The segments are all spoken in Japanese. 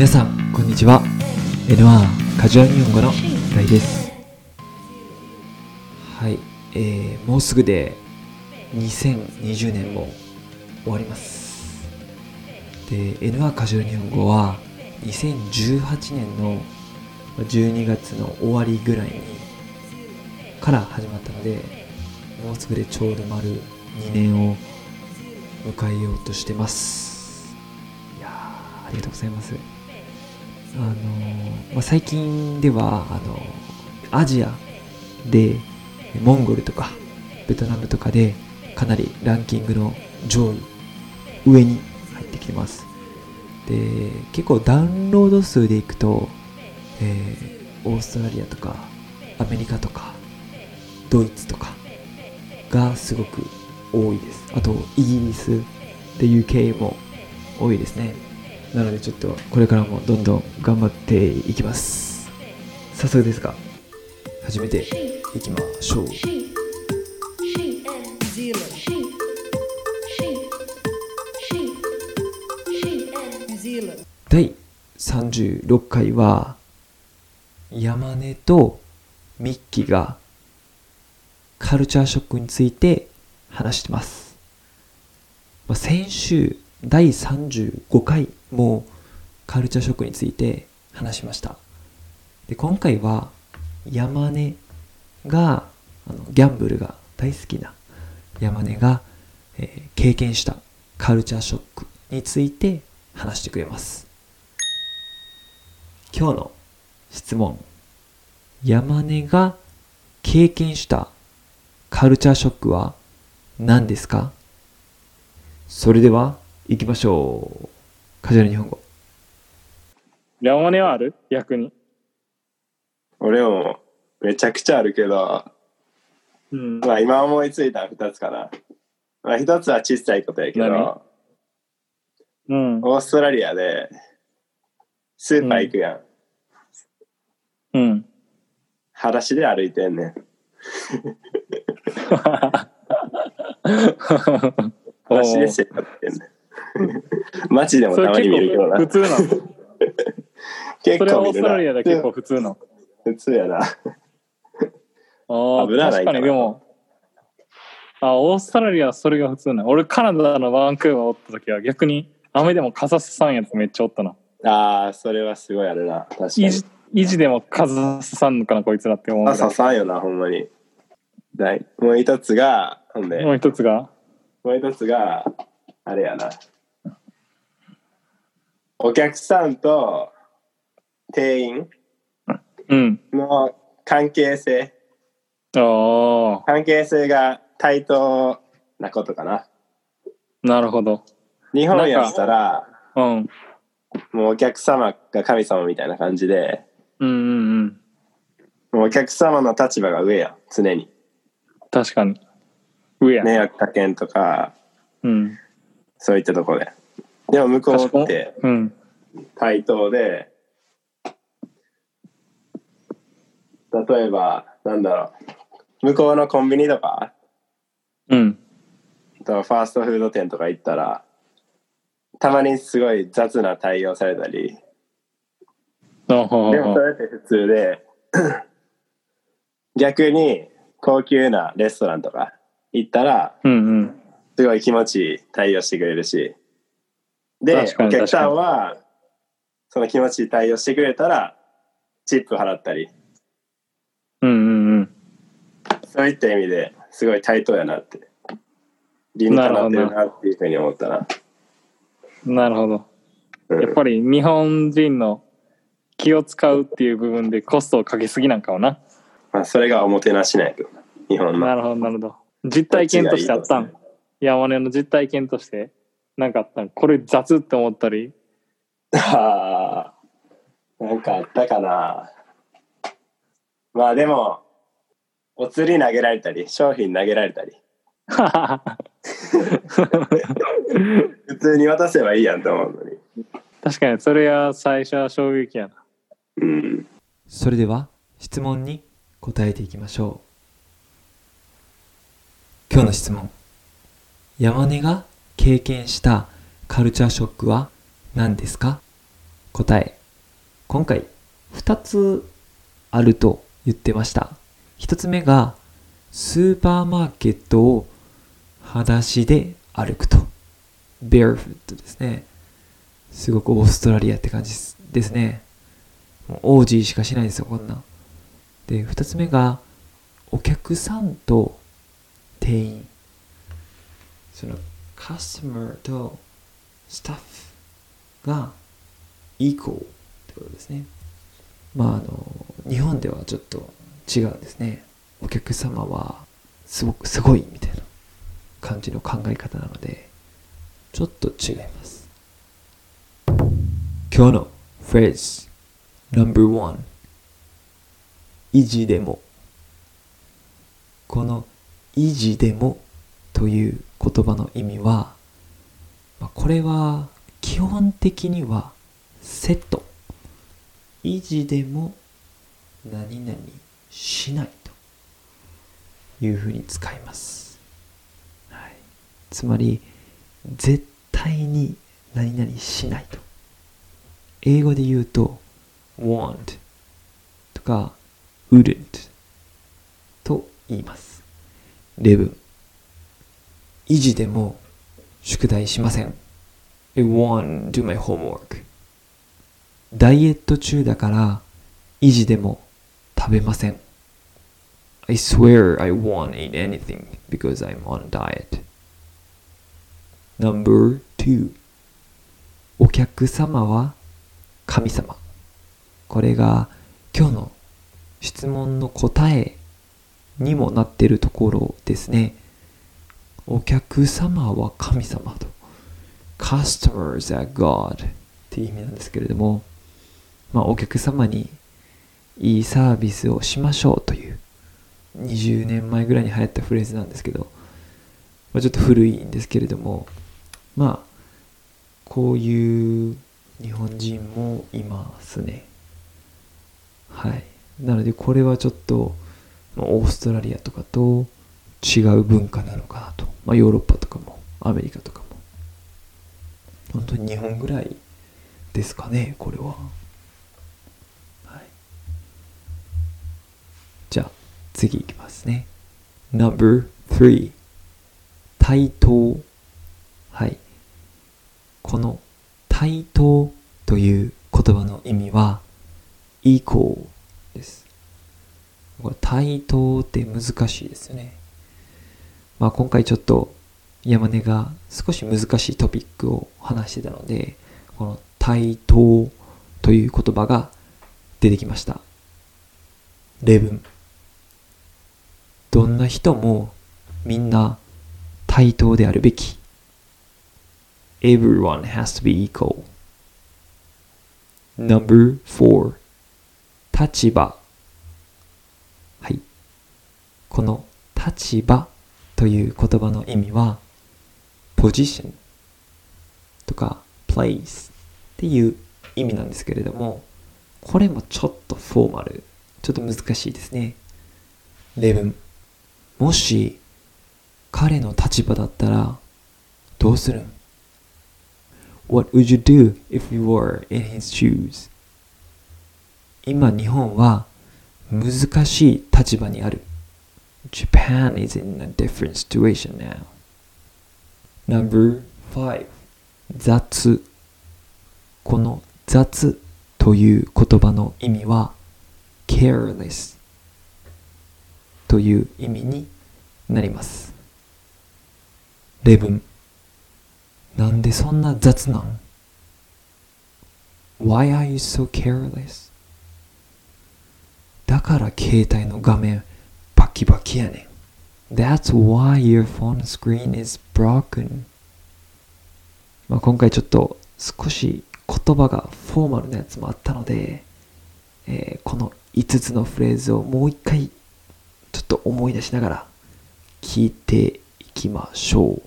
皆さんこんにちは。N1 カジュアル日本語の大です。はい、えー、もうすぐで2020年も終わります。で N1 カジュアル日本語は2018年の12月の終わりぐらいにから始まったのでもうすぐでちょうど丸2年を迎えようとしてます。いやありがとうございます。あの、まあ、最近ではあのアジアでモンゴルとかベトナムとかでかなりランキングの上位上に入ってきてます。で結構ダウンロード数でいくと、えー、オーストラリアとかアメリカとかドイツとかがすごく多いです。あとイギリスで UK も多いですね。なのでちょっとこれからもどんどん頑張っていきます早速ですが始めていきましょう第36回は山根とミッキーがカルチャーショックについて話してます。まあ、先週第35回もカルチャーショックについて話しました。で今回は山根があのギャンブルが大好きな山根が、えー、経験したカルチャーショックについて話してくれます。今日の質問山根が経験したカルチャーショックは何ですか？それでは行きましょう。カジュアル日本語。山根はある？逆に。俺もめちゃくちゃあるけど、うん、まあ今思いついた2つかな。まあ1つは小さいことやけど、うん、オーストラリアでスーパー行くやん。うん。裸足で歩いてんねん。話でせってんね街でもたまに見るけどな。普通なの？結構それはオーストラリアで結構普通なの？普通やな。ああ、確かにでも、あ、オーストラリアはそれが普通なの。俺カナダのバンクーバーおった時は逆に雨でも傘さんやつめっちゃおったな。ああ、それはすごいあるな。確かに。維持でも傘さんのかな、こいつらって思う。傘さんよな、ほんまに。もう一つが、ほんで。もう一つが？もう一つが、あれやな。お客さんと店員の関係性。うん、関係性が対等なことかな。なるほど。日本やったら、うん、もうお客様が神様みたいな感じで、うんうんうん、もうお客様の立場が上や、常に。確かに。上や。迷惑かけんとか、うん。そういったとこで。でも向こうって、対等で、例えば、なんだろう、向こうのコンビニとか、うん。とファーストフード店とか行ったら、たまにすごい雑な対応されたり、でもそれって普通で、逆に高級なレストランとか行ったら、うんうん、すごい気持ちいい対応してくれるし、で、お客さんは、その気持ちいい対応してくれたら、チップ払ったり。うんうんうん。そういった意味ですごい対等やなって。理にかなってるなっていうふうに思ったな。なるほど。やっぱり日本人の気を使うっていう部分でコストをかけすぎなんかもな。まあ、それがおもてなしないと。日本の。なるほど、なるほど。実体験としてあったん山根の実体験として何かあったんこれ雑って思ったり？ああ、なんかあったかな。まあでも、お釣り投げられたり、商品投げられたり。普通に渡せばいいやんと思うのに。確かに、それは最初は衝撃やな。うん。それでは、質問に答えていきましょう。今日の質問。山根が経験したカルチャーショックは何ですか？答え。今回2つあると言ってました。1つ目がスーパーマーケットを裸足で歩くと。barefoot ですね。すごくオーストラリアって感じですね。もうオージーしかしないですよ、こんな。で、2つ目がお客さんと店員。そのカスタマーとスタッフがイコーってことですね。まああの、日本ではちょっと違うんですね。お客様はすごくすごいみたいな感じの考え方なので、ちょっと違います。今日のフレーズ No.1 維持でもこの維持でもという言葉の意味はこれは基本的にはセット。維持でも何々しないというふうに使います、はい、つまり絶対に何々しないと。英語で言うと want とか wouldn't と言います。例文維持でも宿題しません I won't do my homework ダイエット中だから維持でも食べません I swear I won't eat anything because I'm on a diet Number two お客様は神様これが今日の質問の答えにもなっているところですねお客様は神様と Customers are God っていう意味なんですけれどもまあお客様にいいサービスをしましょうという20年前ぐらいに流行ったフレーズなんですけど、まあ、ちょっと古いんですけれどもまあこういう日本人もいますね。はい。なのでこれはちょっとオーストラリアとかと違う文化なのかなと。まあ、ヨーロッパとかもアメリカとかも。本当に日本ぐらいですかね、これは。はい。じゃあ次いきますね。No.3 対等。はい。この対等という言葉の意味は equal です。これ対等って難しいですよね。まあ今回ちょっと山根が少し難しいトピックを話してたので、この対等という言葉が出てきました。例文。どんな人もみんな対等であるべき。Everyone has to be equal. Number four 立場はいこの立場という言葉の意味は position とか place っていう意味なんですけれどもこれもちょっとフォーマルちょっと難しいですね例文もし彼の立場だったらどうするん？What would you do if you were in his shoes? 今日本は難しい立場にある。Japan is in a different situation now. Number 5雑この雑という言葉の意味は careless という意味になります。例文なんでそんな雑なん ?Why are you so careless? だから携帯の画面キバキやねん。That's why your phone screen is broken. まあ今回ちょっと少し言葉がフォーマルなやつもあったので、えー、この5つのフレーズをもう一回ちょっと思い出しながら聞いていきましょう。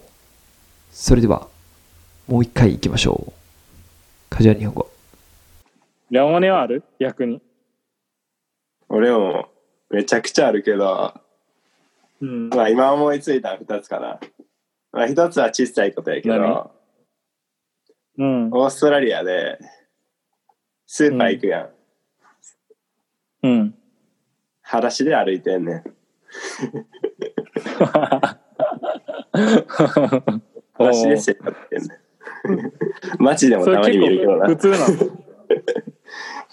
それではもう一回行きましょう。カジュアル日本語。ラモネはある？逆に。俺もめちゃくちゃあるけど、うん、まあ今思いついた二つかな。まあ一つは小さいことやけど、うん、オーストラリアでスーパー行くやん。うん。裸足で歩いてんねん。裸足で生活してんねん。街でもたまに見るけどな。普通なの？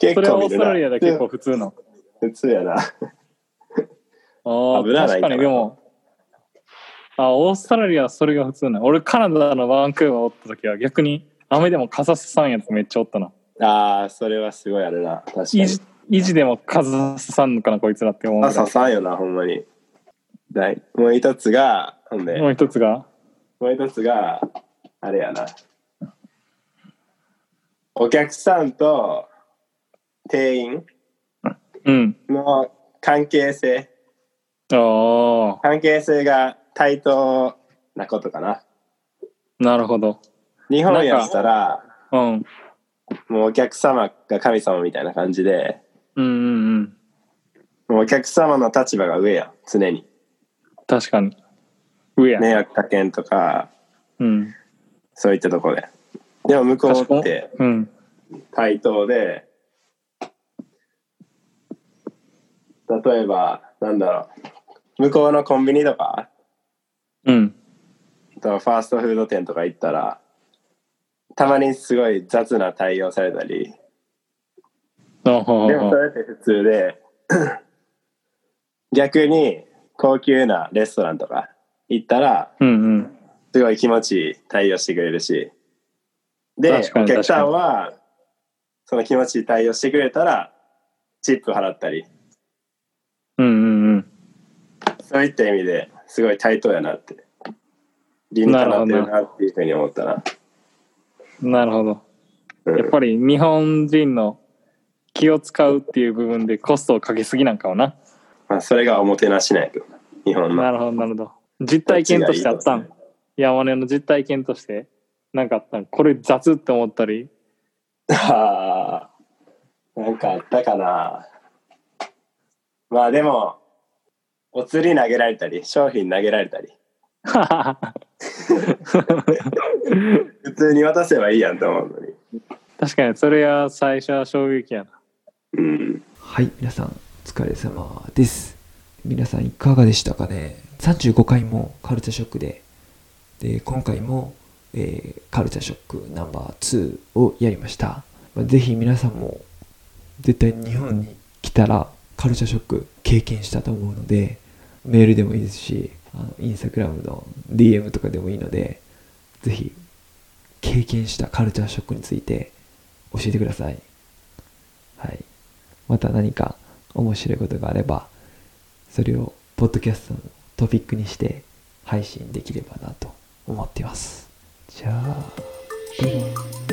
結それはオース。トラリアで結構普通なの？普通やな。ああ、確かにでも、あオーストラリアはそれが普通なの俺カナダのバンクーバーおった時は逆に雨でも傘さんやつめっちゃおったな。ああ、それはすごいあるな。確かに。維持でも傘さんのかなこいつらって思うぐあ、らい刺さんよな、ほんまに。だいもう一つが、ほんで、もう一つが？もう一つが、あれやな。お客さんと店員うん。の関係性、関係性が対等なことかな。なるほど。日本やったら、うん。もうお客様が神様みたいな感じで、うんうんうん。もうお客様の立場が上やん、常に。確かに。上や。迷惑かけんとか、うん。そういったところで。でも向こうってうん。対等で、例えば、なんだろう、向こうのコンビニとか、うん。とファーストフード店とか行ったら、たまにすごい雑な対応されたり、でもそれって普通で、逆に高級なレストランとか行ったら、うんうん。すごい気持ちいい対応してくれるし、で、お客さんは、その気持ちいい対応してくれたら、チップ払ったり、うんうんうん。そういった意味ですごい対等やなって、理にかなってるなっていうふうに思ったな。なるほど。うんやっぱり日本人の気を使うっていう部分でコストをかけすぎなんかもな。まあ、それがおもてなしないけどな、日本の。なるほど、なるほど。実体験としてあったん。山根の実体験として、なんかあったん。これ雑って思ったり。ああ、なんかあったかな。まあでも、お釣り投げられたり、商品投げられたり、普通に渡せばいいやんと思うのに。確かに、それは最初は衝撃やな。うん。はい、皆さん、お疲れ様です。皆さん、いかがでしたかね ?35 回もカルチャーショックで、で、今回も、えーカルチャーショックナンバー2をやりました。まあぜひ皆さんも、絶対日本に来たら、カルチャーショック経験したと思うので、メールでもいいですし、あのインスタグラムの DM とかでもいいので、ぜひ、経験したカルチャーショックについて教えてください。はい。また何か面白いことがあれば、それをポッドキャストのトピックにして配信できればなと思っています。じゃあ、